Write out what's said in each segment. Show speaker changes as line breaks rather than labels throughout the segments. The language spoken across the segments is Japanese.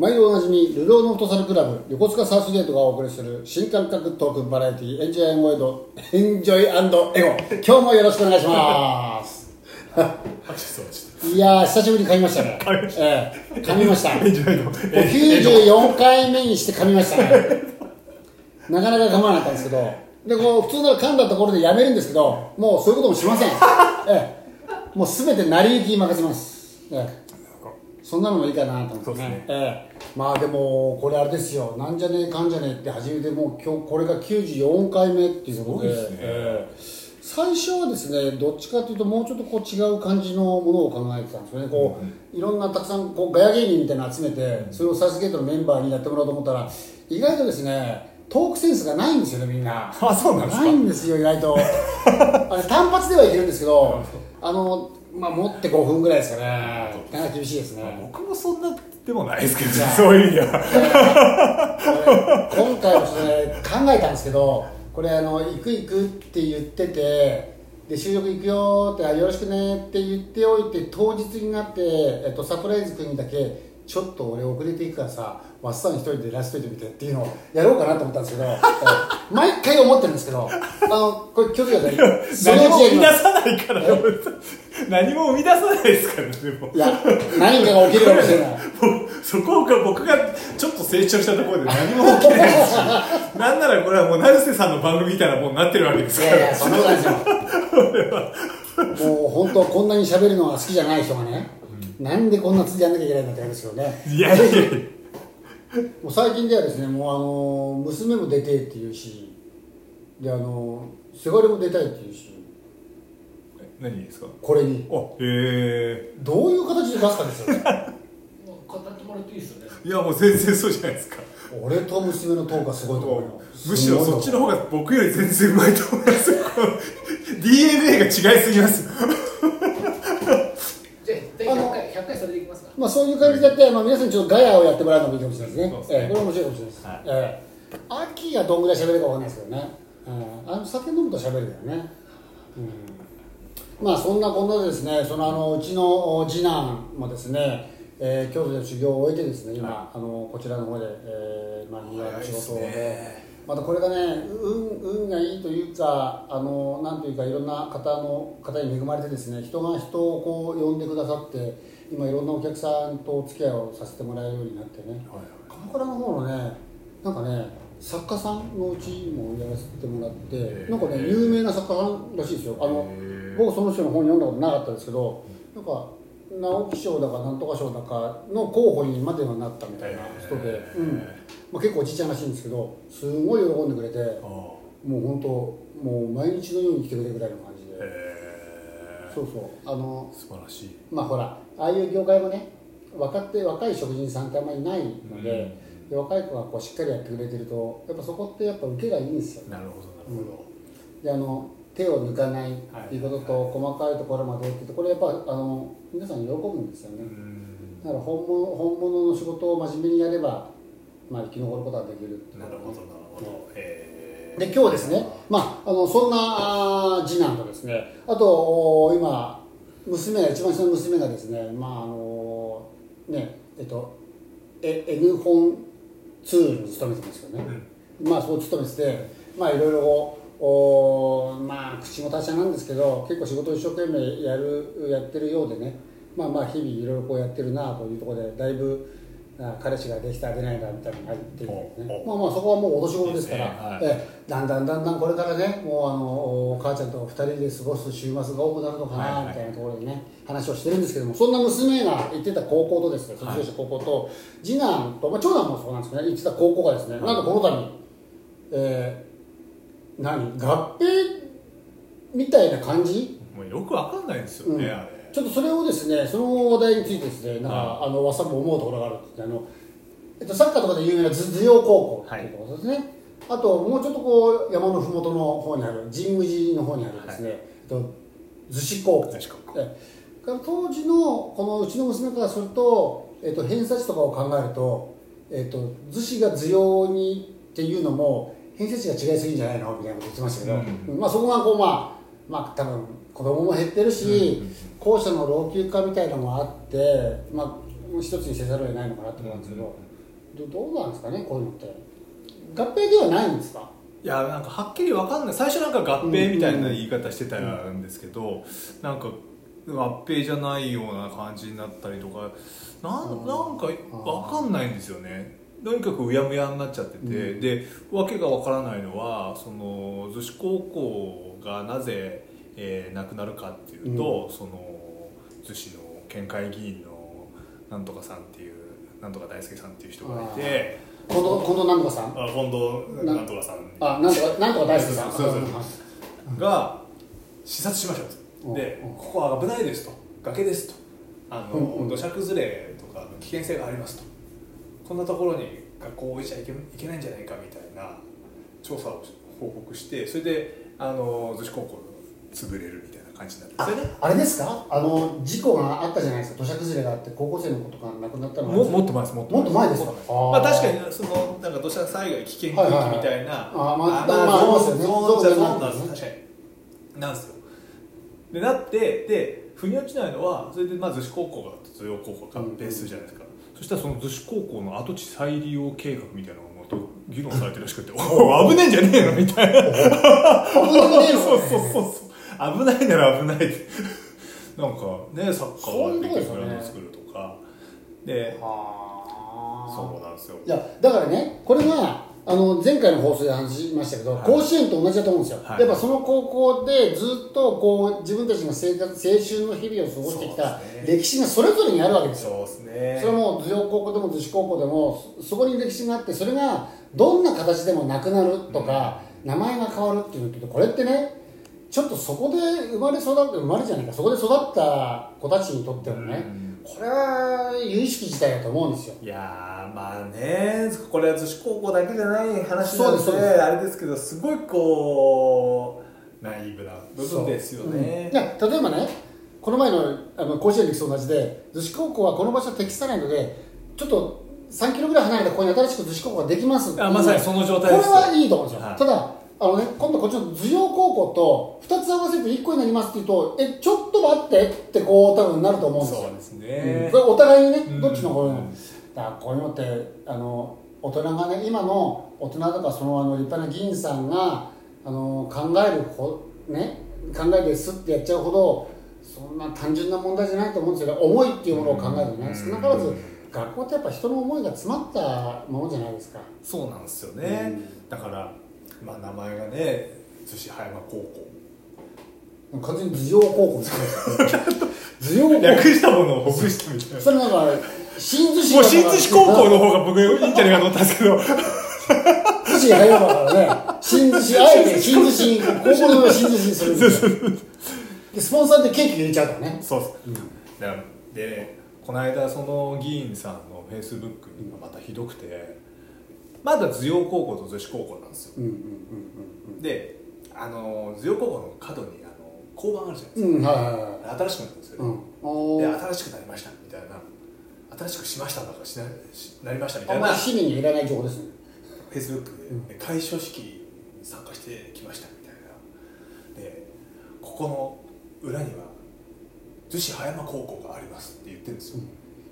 毎度おなじみ、ルローのフットサルクラブ、横須賀サウスゲートがお送りする新感覚トークバラエティエンジョイエンド、エンジョイエゴ。今日もよろしくお願いします。いやー、久しぶりに噛みましたね。
噛みました
ええ噛みました。もう
エンジョイのえ
94回目にして噛みましたね。なかなか噛まなかったんですけど、で、こう、普通なら噛んだところでやめるんですけど、もうそういうこともしません。ええもうすべて成り行きに任せます。ええそんなのもいいかなと思って
そうですね。
ええ。まあでもこれあれですよ。なんじゃねえかんじゃねえって初めてもう今日これが94回目っていうことで。
ですね。
ええ。最初はですねどっちかというともうちょっとこう違う感じのものを考えてたんですよね。こう、いろんなたくさんこうガヤ芸人みたいなの集めてそれをサイスゲートのメンバーにやってもらおうと思ったら意外とですねトークセンスがないんですよねみんな。
あそうなんですか。
ないんですよ意外と。あれ単発ではいけるんですけどあのまあ持って5分ぐらいですかねなかなか厳しいですね。
僕もそんなでもないですけどそういう意味では。
今回は考えたんですけどこれあの行く行くって言っててで収録行くよってあよろしくねって言っておいて当日になって、えっと、サプライズ君にだけちょっと俺遅れていくからさわっさん一人でラストいてみてっていうのをやろうかなと思ったんですけどえ 毎回思ってるんですけどあのこれ気をつけてください
何も生み出さないから 何も生み出さないですからねでも。
いや何かが起きるかもしれない。
そこが僕がちょっと成長したところで何も起きないしなんならこれはもう成瀬さんの番組みたいなもんになってるわけですから。
いやいや、そんなことないですよ。もう本当こんなに喋るのが好きじゃない人がね、なんでこんな続やんなきゃいけないんだって言うんですよね。
いやいやいや。
もう最近ではですね、もうあの娘も出てって言うし、であのせがれも出たいって言うし、
何ですか？
これに。
あへ
どういう形で出すかですよね。
語ってもらっていいですよね。
えいやもう全然そうじゃないですか。
俺と娘のトークがすごいと思うよ。
むしろそっちの方が僕より全然うまいと思います。DNA が違いすぎます
じゃあ第100回100回それでいきま
あそういう感じでやって、まあ皆さんにちょっとガヤをやってもらうのもいいかもしれないですね。
すね
ええこれ面白いかもしれないです。
はい
ええ秋がどんぐらい喋るかわかんないですけどね。うん、あの酒飲むと喋るよね。うん、まあそんなこんなでですね、そのあのうちの次男もですね、えー、京都で修行を終えてですね、今、あのこちらの方で、えー、まあ庭の仕事で。またこれがね運運がいいというかあのなんというかいろんな方の方に恵まれてですね人が人をこう呼んでくださって今いろんなお客さんとお付き合いをさせてもらえるようになってね。鎌倉の方のねなんかね作家さんのうちもやらせてもらってなんかね有名な作家さんらしいですよ。あの僕その人の本読んだことなかったですけどなんか直木賞だかなんとか賞だかの候補にまではなったみたいな人で、うん。まあ、結構おじいちゃんらしいんですけどすごい喜んでくれて
あ
もう本当もう毎日のように来てくれるぐらいの感じで、
へ
そうそう。あの
え素晴らしい。
まあほらああいう業界もね若って若い食人さんってあんまりいないので,、で若い子がこうしっかりやってくれてるとやっぱそこってやっぱ受けがいいんですよ。
なるほどなるほ
であの手を抜かないっていうことと、細かいところまでってこれやっぱあの皆さん喜ぶんですよね、
どうん。
だから本物本物の仕事を真面目にやれば、まあ、生き残ることができるっていう。
なるほどなるほど。へ
で今日ですね、まあ、あのそんな次男とですねあとお今娘が一番下の娘がですねまああのねえっとえ N 本ツールに勤めてますよね、まあそう勤めててまあいろいろおまあ口も達者なんですけど結構仕事を一生懸命やるやってるようでね。まあまあ日々いろいろこうやってるなというところでだいぶあ彼氏ができた出ないかみたいなのが入っていてね。まあまあそこはもうお年頃ですから。
ね。はい。
ええ。だんだんだんだんこれからねもうあのお母ちゃんと二人で過ごす週末が多くなるのか
はいは
ないみたいなところでね話をしてるんですけどもそんな娘が行ってた高校とですね卒業した高校と次男と、まあ、長男もそうなんですけどね行ってた高校がですね。なんとこの度、えー、何合併みたいな感じ？
もうよくわかんないですよね、
うん。
あれ
ちょっとそれをですねその話題についてですねなんか、
は
あのわさも思うところがあるって言ってあの、えっと、サッカーとかで有名な図図陽高校っていうところですね、あともうちょっとこう山のふもとの方にある神武寺の方にあるですね、えっと、逗子高校。当時のこのうちの娘からすると、えっと、偏差値とかを考えると、えっと、逗子が図陽にっていうのも偏差値が違いすぎんじゃないのみたいなこと言ってましたけど、
うん。
まあ、そこがこうまあまあ多分子供も減ってるし、校舎の老朽化みたいなのもあって、まあ、一つにせざるを得ないのかなと思うんですけど、どどうなんですかねこういうのって。合併ではないんですか？
いやなんかはっきり分かんない。最初なんか合併みたいな言い方してたんですけど、なんか合併じゃないような感じになったりとかなんなんか分かんないんですよねとにかくうやむやになっちゃってて、
うん。
でわけが分からないのはその逗子高校がなぜ、えーなくなるかっていうと、その逗子の県会議員のなんとかさんっていうなんとか大輔さんっていう人がいて
近藤近藤なんとかさん？
あ近藤なんとかさん。
あなんとかなんとか大好きさん。
そうそうそう。が視察しましょうとで
うん。
ここは危ないですと。崖ですと。あの、
うんうん。
土砂崩れとかの危険性がありますとこんなところに学校を置いちゃいけいけないんじゃないかみたいな調査を報告してそれであの逗子高校潰れるみたいな感じになって
あ
それで
あれですか？あの事故があったじゃないですか土砂崩れがあって高校生の子とか亡くなったのは。
ももっと前です。もっと
もっと前ですか？
まあ確かにそのなんか土砂災害危険区域みたいな、
はいはいはい。あまあ
あ
まあありますよね。
ゾーンじゃ
ゾ
ゾーンなん
です。
確かに。なんですよ。でなってで腑に落ちないのはそれでまあ逗子高校が津陽高校が合併するじゃないですか、そしたらその逗子高校の跡地再利用計画みたいなのがまた議論されてるらしくて「おお危ねえんじゃねえの?」みたいな。そうそうそうそう。危ないなら危ないって。なんかねサッカーで
とこですよね
グラウンド作るとか。で
はあ。
そうなんですよ。
いやだからねこれがあの前回の放送で話しましたけど、
はい。
甲子園と同じだと思うんですよ、
はい。
やっぱその高校でずっとこう自分たちの生活青春の日々を過ごしてきた歴史がそれぞれにあるわけですよ。
そうですね。
それも頭陽高校でも逗子高校でもそそこに歴史があってそれがどんな形でもなくなるとか、名前が変わるっていうのってこれってねちょっとそこで生まれ育って生まれじゃないかそこで育った子たちにとってはね、これは有意識自体だと思うんですよ。
いやーまあねこれは逗子高校だけじゃない話なん
そうですそうです。
であれですけどすごいこうナイーブな部分ですよね。
いや例えばねこの前のあの甲子園の時と同じで逗子高校はこの場所適さないのでちょっと3キロぐらい離れたここに新しく逗子高校ができます。
あまさにその状態です
これはいいと思うんですよ、
はい。
ただあのね、今度こっちの頭陽高校と2つ合わせて1個になりますって言うとえちょっと待ってってこう多分なると思うんですよ。
そうです
うん。
ね
それお互いにね
うん。
どっちの方がだからこういうのってあの大人がね今の大人とかそのあの立派な議員さんがあの考えるほね考えてすってやっちゃうほどそんな単純な問題じゃないと思うんですよね。思いっていうものを考えるとね。
うん。
少なからず学校ってやっぱ人の思いが詰まったものじゃないですか。
そうなんですよね、
うん。
だからまあ名前がね逗子葉山高校。
完全に頭陽高校ですね。頭陽高
略
校
したものをほぐしたみたいな
それなんか新津市
もう新津市高校の方が僕いいんじゃないかと思ったんですけど。
津市早山だからね新津市あえて新津市に高校の新津市にするんですよでスポンサーでケーキ入れちゃうからね。
そうです、だからでこの間その議員さんのフェイスブックがまたひどくてまだ頭陽高校と逗子高校なんですよ。
うんうん
であの頭陽高校の角にあの交番あるじゃないです
うんうんうんはいはい。
新しくなったんですよ、
うん。お
で
ー
新しくなりましたみたいな。新しくしましたとかしなしなりましたみた
あんま
いなフ
り市民にいらない情報ですね。
ェイスブックで、で開所式に参加してきましたみたいな。でここの裏には逗子葉山高校がありますって言ってるんですよ、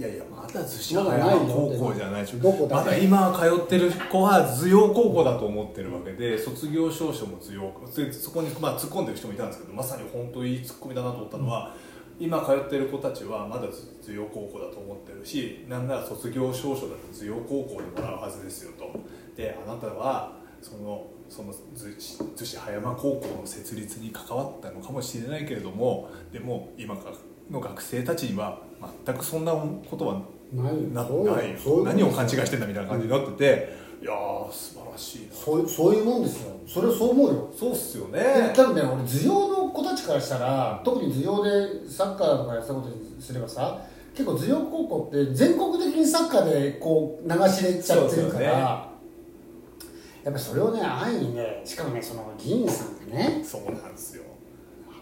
いやいやまだ逗子葉山高校じゃない。でしょ
どこだ
まだ今通ってる子は頭陽高校だと思ってるわけで卒業証書も頭陽そそこにまあ突っ込んでる人もいたんですけどまさに本当にいい突っ込みだなと思ったのは、今通ってる子たちはまだ頭陽高校だと思ってるしなんなら卒業証書だって頭陽高校でもらうはずですよと。であなたはそのその逗子葉山高校の設立に関わったのかもしれないけれどもでも今の学生たちには全くそんなことは
ない
ない何を勘違いしてんだみたいな感じになってて、いやー素晴らしいな。
そうそういうもんですよ。それはそう思うよ。
そうっすよ
で
ね
多分ね俺頭陽の子たちからしたら特に頭陽でサッカーとかやってたことにすればさ結構頭陽高校って全国的にサッカーでこう流し入れちゃってるから、やっぱそれをね安易にねしかもねその議員さんってね
そう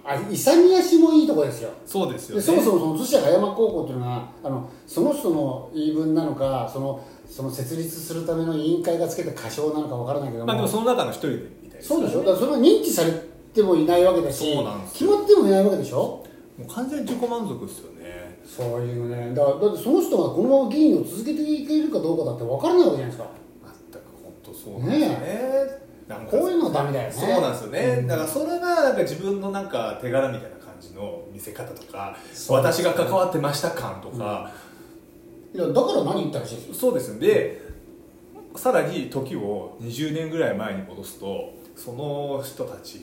あ勇み足もいいとこですよ。
そうですよね。
でそもそもその逗子葉山高校っていうのがあのその人の言い分なのかそのその設立するための委員会がつけた仮称なのかわからないけども、
まあでもその中の一人でみたいです
そうでしょ？だからそれは認知されてもいないわけだし
そうなんです
決まってもいないわけでしょ？
もう完全に自己満足ですよね。
そういうね。だだってその人がこのまま議員を続けていけるかどうかだって分からないわけじゃないですか。
全く本当そうなんですよねなんか。
こういうのはダメだよね。
そうなんですよね、
うん。
だからそれがなんか自分のなんか手柄みたいな感じの見せ方とか
そう
私が関わってました感とか、
いやだから何言ったらしいですよ。
そうですよ。でさらに時を20年ぐらい前に戻すとその人たち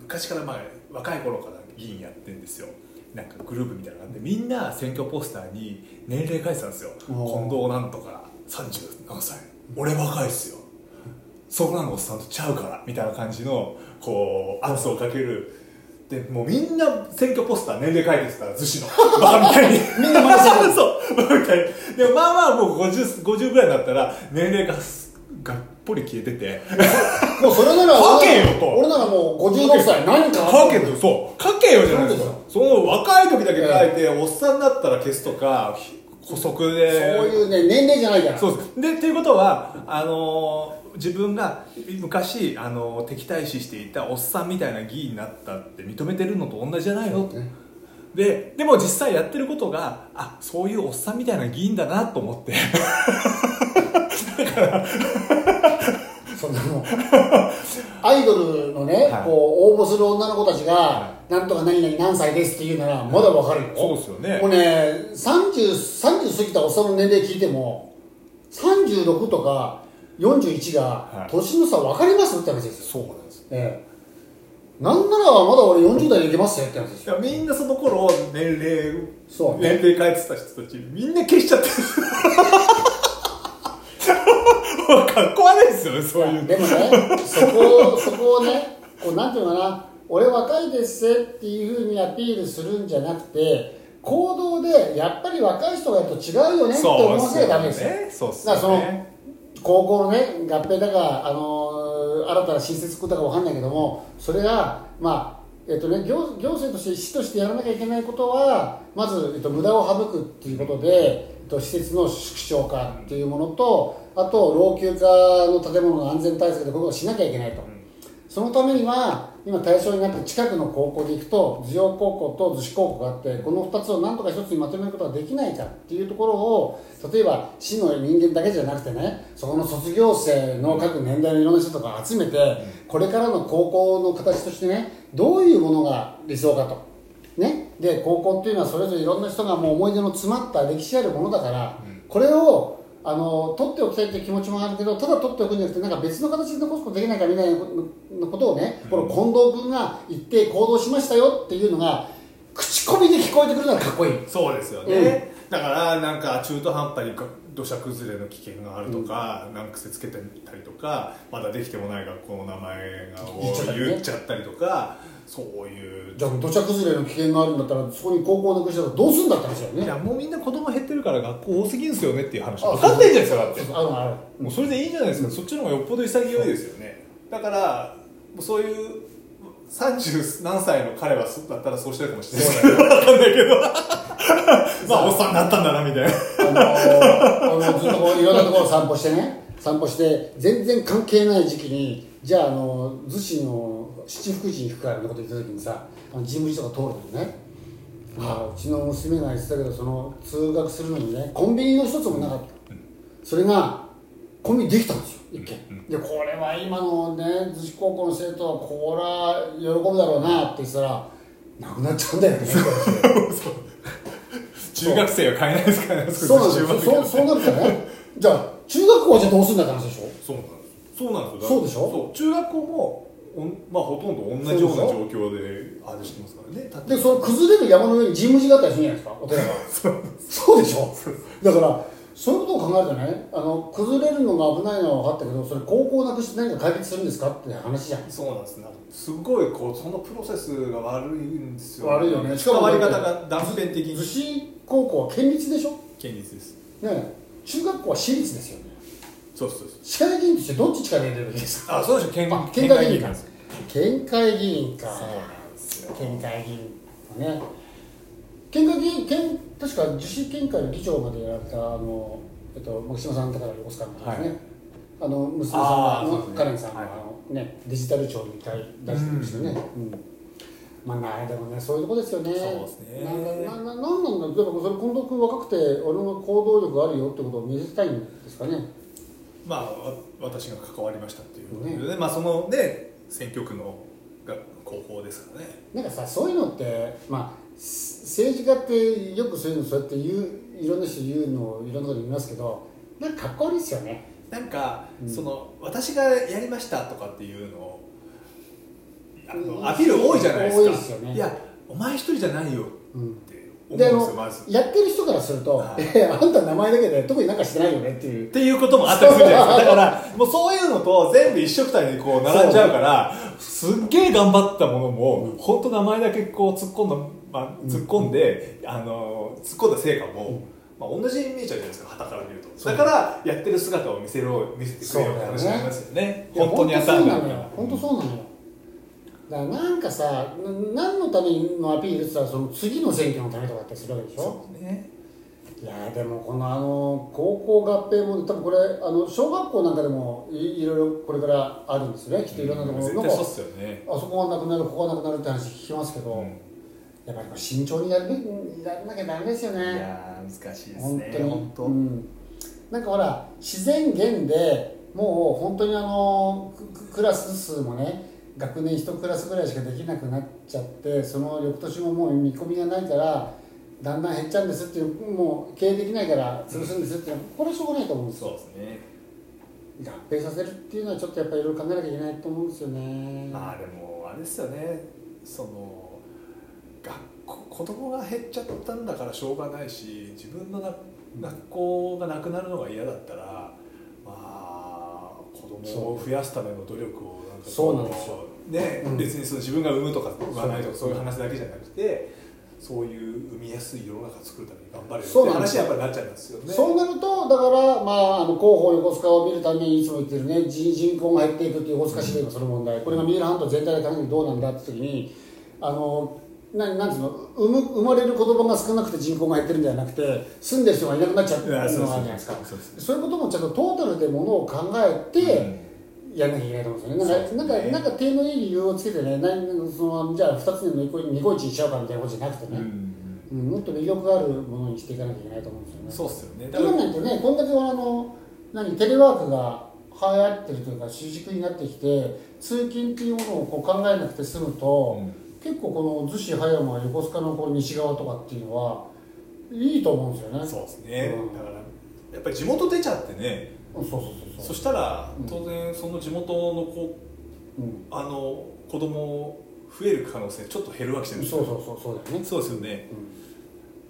昔からまあ若い頃から議員やってるんですよ。なんかグループみたいなのがあってみんな選挙ポスターに年齢書いてたんですよ。近藤なんとか37歳。俺若いっすよそんなのおっさんとちゃうからみたいな感じのこう圧をかける。でもうみんな選挙ポスター年齢書いてたら逗子の。バカみたいに。
みんな
そう。バカみたいに。でもまあまあもう 50, 50ぐらいになったら年齢がすがっぽり消えてて。
もうそれなら
書けよと。
俺ならもう56歳何か
書けよそう。書けよじゃないですか。
そ
の若い時だけ書いて、おっさんだったら消すとか補足で。
そういうね年齢じゃないから。
そうです。でっていうことはあのー自分が昔、あのー敵対視していたおっさんみたいな議員になったって認めてるのと同じじゃないの？と、
ね。
ででも実際やってることがあそういうおっさんみたいな議員だなと思って。
そんなもうアイドルのね、
はい。
こう応募する女の子たちが、
は
なんとか何々何歳ですって言うならまだわかるよ、
そうですよね。
もうね 30, 30過ぎたおっさんの年齢聞いても36とか41が
はい。
年の差分かります？って話ですよ、
そうなんです
ええ。なんならまだ俺40代でいけますよって話ですよ。
いやみんなその頃年齢
そうね。
年齢変えてた人たちみんな消しちゃってる。かっこ悪いですよねそういう。
でもねそこをそこをねこうなんていうのかな俺若いですぜっていうふうにアピールするんじゃなくて行動でやっぱり若い人がやると違うよねって思わせちゃダメですよ
そうっす
だからその
よね
高校のね合併だか、あのー新たな新設校だかわかんないけどもそれがまあえっとね、行行政として市としてやらなきゃいけないことはまず、えっと、無駄を省くっていうことで、えっと、施設の縮小化っていうものとあと老朽化の建物の安全対策でこういうことをしなきゃいけないと、そのためには今対象になってる近くの高校で行くと図陽高校と逗子高校があってこの2つを何とか一つにまとめることができないかっていうところを例えば市の人間だけじゃなくてねそこの卒業生の各年代のいろんな人とか集めてこれからの高校の形としてねどういうものが理想かと。ね、で高校っていうのはそれぞれいろんな人がもう思い出の詰まった歴史あるものだから、これをあの取っておきたいという気持ちもあるけどただ取っておくんじゃなくてなんか別の形で残すことできないかみたいなことをね、この近藤君が言って行動しましたよっていうのが口コミで聞こえてくるならかっこいい。
そうですよね、だからなんか中途半端に土砂崩れの危険があるとか、難癖つけてみたりとかまだできてもない学校の名前が
言っちゃったりね。
言っちゃったりとかそういう。
じゃあ土砂崩れの危険があるんだったらそこに高校をなくしたらどうするんだって話だよね。
いやもうみんな子供減ってるから学校多すぎんすよねっていう話。
あ
分かってんじゃないですかだって。もうそれでいいんじゃないですか、そっちの方がよっぽど潔いですよね。だからもうそういう30何歳の彼はそだったらそうしてるかもしれない。ですけど分かんないけどまあおっさんになったんだなみたいな。
あのーあのずっとこういろんなところを散歩してね。散歩して全然関係ない時期にじゃああの逗子の七福神に行くからのこと言った時にさあの事務所が通るのね。ああうちの娘が言ってたけどその通学するのにねコンビニの一つもなかった。それがコンビニできたんですよ。一軒でこれは今のね逗子高校の生徒はこれは喜ぶだろうなって言ってたらなくなっちゃうんだよね。
中学生は買えないですからね
そうなんですよ。そうそうなるとね。じゃあ中学校はじゃあどうするんだって話でしょ
そうなんですそうなんですよ。
そうでしょ？
そう中学校もおんまあほとんど同じような状況であれしてますからね。
でその崩れる山の上に神宮寺があったりするじゃないですかお寺が。そう。でしょ？だからそういうことを考えるとねあの崩れるのが危ないのは分かったけどそれ高校なくして何か解決するんですかって話じゃん。
そうなんですなんかすごいこうそのプロセスが悪いんですよ。
悪いよね。
しかも割り方が断片的に。
逗子高校は県立でしょ？
堅実です。
ね中学校は私立ですよね。
そうそうそう
市会議員としてどっち力入れるべきですか？
あそうでしょ。県
あ県会議員か。県会議員か。
そうなんですよ。
県会議員。ね。県会議員県確か逗子県会の議長までやられたあの、えっと、牧島さんだから横須賀の方ですね、あの娘さんが
あーそうですね。
カレンさんが、
はい。
ね、デジタル庁に出してましたね、うん。まあなでもねそういうとこですよね。
そうですね。
なんかなななんなんだでもそれ近藤君若くて俺の行動力あるよってことを見せたいんですかね
まあわ私が関わりましたっていうことで、ねまあそのね選挙区のが広報ですからね
なんかさそういうのってまあす政治家ってよくそういうのそうやって言ういろんな人言うのをいろんなこと言いますけどなんかかっこ悪いですよね。
なんか、
うん。
その私がやりましたとかっていうのをあ
うん。
のアピール多いじゃないですか。
多いですよね。
やお前一人じゃないよ
うん。
って思うん
で
すよまず。
やってる人からすると
は「
え あんた名前だけで特になんかしてないよね」っていう。
っていうこともあったりするじゃないですか。だからもうそういうのと全部一緒くたにこう並んじゃうからすっげえ頑張ったものも本当名前だけこう突っ込んだ、まあ、突っ込んで、あの突っ込んだ成果も、まあ、同じに見えちゃうじゃないですか傍から見ると。だからやってる姿を見せろ見せてくれよって話になりますよね。本当にやったんだ
本当そうなのよ本当そうなのよ。だからなんかさな何のためのアピールって言ったらその次の選挙のためとかだったりするわけでしょ？
そうね
いやーでもこのあの高校合併も多分これあの小学校なんかでもいいろいろこれからあるんですよねきっといろんなところ、
うっすよね、
あそこがなくなるここがなくなるって話聞きますけど、
うん。
やっぱり慎重にやるやらなきゃダメですよ
い
ね
やー難しいですね。
本当に。
本当、
うん、なんかほら自然源でもう本当にあのクラス数もね学年1クラスぐらいしかできなくなっちゃってその翌年ももう見込みがないからだんだん減っちゃうんですっていうもう経営できないから潰すんですっていうのはこれはしょうがないと思うんですよ。
そうですね。
合併させるっていうのはちょっとやっぱりいろいろ考えなきゃいけないと思うんですよね。
まあでもあれですよね。その学校子供が減っちゃったんだからしょうがないし自分のな学校がなくなるのが嫌だったらまあ子供を増やすための努力をなんかこ
そうなんですよ。
ね、
うん
別にその自分が産むとか産まないとかそういう話だけじゃなくてそういう産みやすい世の中を作るために頑張れよって話にやっぱりなっちゃいますよね。
そうなるとだから、まあ、あの広報横須賀を見るためにいつも言ってるね人人口が減っていくっていう横須賀市でのその問題、これが三浦半島全体で考えてどうなんだって時にあのななんつうの産む生まれる子供が少なくて人口が減ってるんじゃなくて住んでる人がいなくなっちゃうっていうのがあるじゃないですか。
そう
いうこともちゃんとトータルでものを考えて、やんなきゃいけないと思うんですよね。なんか、なんか、なんか、手のいい理由をつけてね、何そのじゃあ、二つのニコイチにしちゃうかみたいなことじゃなくてね、
うん。
うんもっと魅力があるものにしていかなきゃいけないと思うんですよね。
そうっすよね。
今なんてね、こんだけあの何テレワークが流行ってるというか主軸になってきて通勤っていうものをこう考えなくて済むと、
うん。
結構この逗子葉山横須賀のこう西側とかっていうのはいいと思うんですよね。
そうですね、
うん
だからやっぱり地元出ちゃってね
そうそうそうそ。
したら
うん。
当然その地元の子
うん、
あの子供増える可能性ちょっと減るわけじゃないですか。
そうそうそうそうだよね。
そうですよね。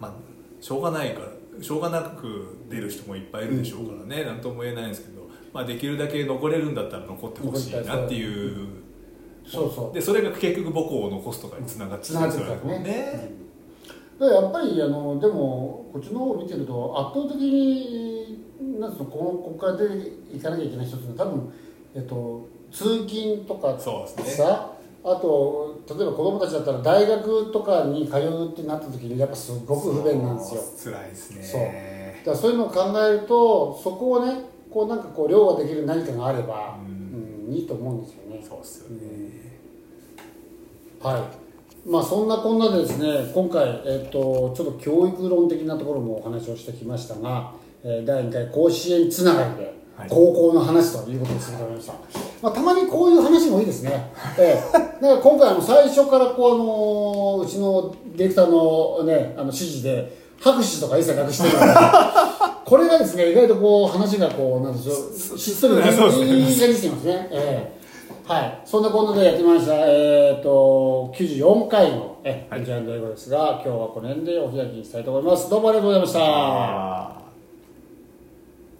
まあしょうがないからしょうがなく出る人もいっぱいいるでしょうからね、なんとも言えないんですけど、まあ、できるだけ残れるんだったら残ってほしいなっていう。
そうそう。
でそれが結局母校を残すとかにつながって
つながってるからね。
ね
うん。やっぱりあのでもこっちの方を見てると圧倒的になんつうのこのここから出ていかなきゃいけない一つの多分えっと通勤とか
そうですね。
さあと例えば子供たちだったら大学とかに通うってなった時にやっぱすごく不便なんですよ。
そう辛いですね。
そう。だそういうのを考えるとそこをねこうなんかこう量ができる何かがあれば、
う
うんいいと思うんですよね。
そうですよね、
はい。まあそんなこんなでですね今回、えっとちょっと教育論的なところもお話をしてきましたが、えー第2回甲子園つながりで
はい。
高校の話ということにすました、まあ、たまにこういう話もいいですね、ええ。だから今回あの最初からこう、あのうちのディレクターの,、ね、あの指示で拍手とか一切なくしてるので これがですね意外とこう話がこうなんでしょうしっとりいい感じしてますね、ええ。はい、そんなこんなでやってました、えー、と94回のえ「
はい。
エンジョイ英語」ですが今日はこの辺でお開きにしたいと思います。どうもありがとうございました。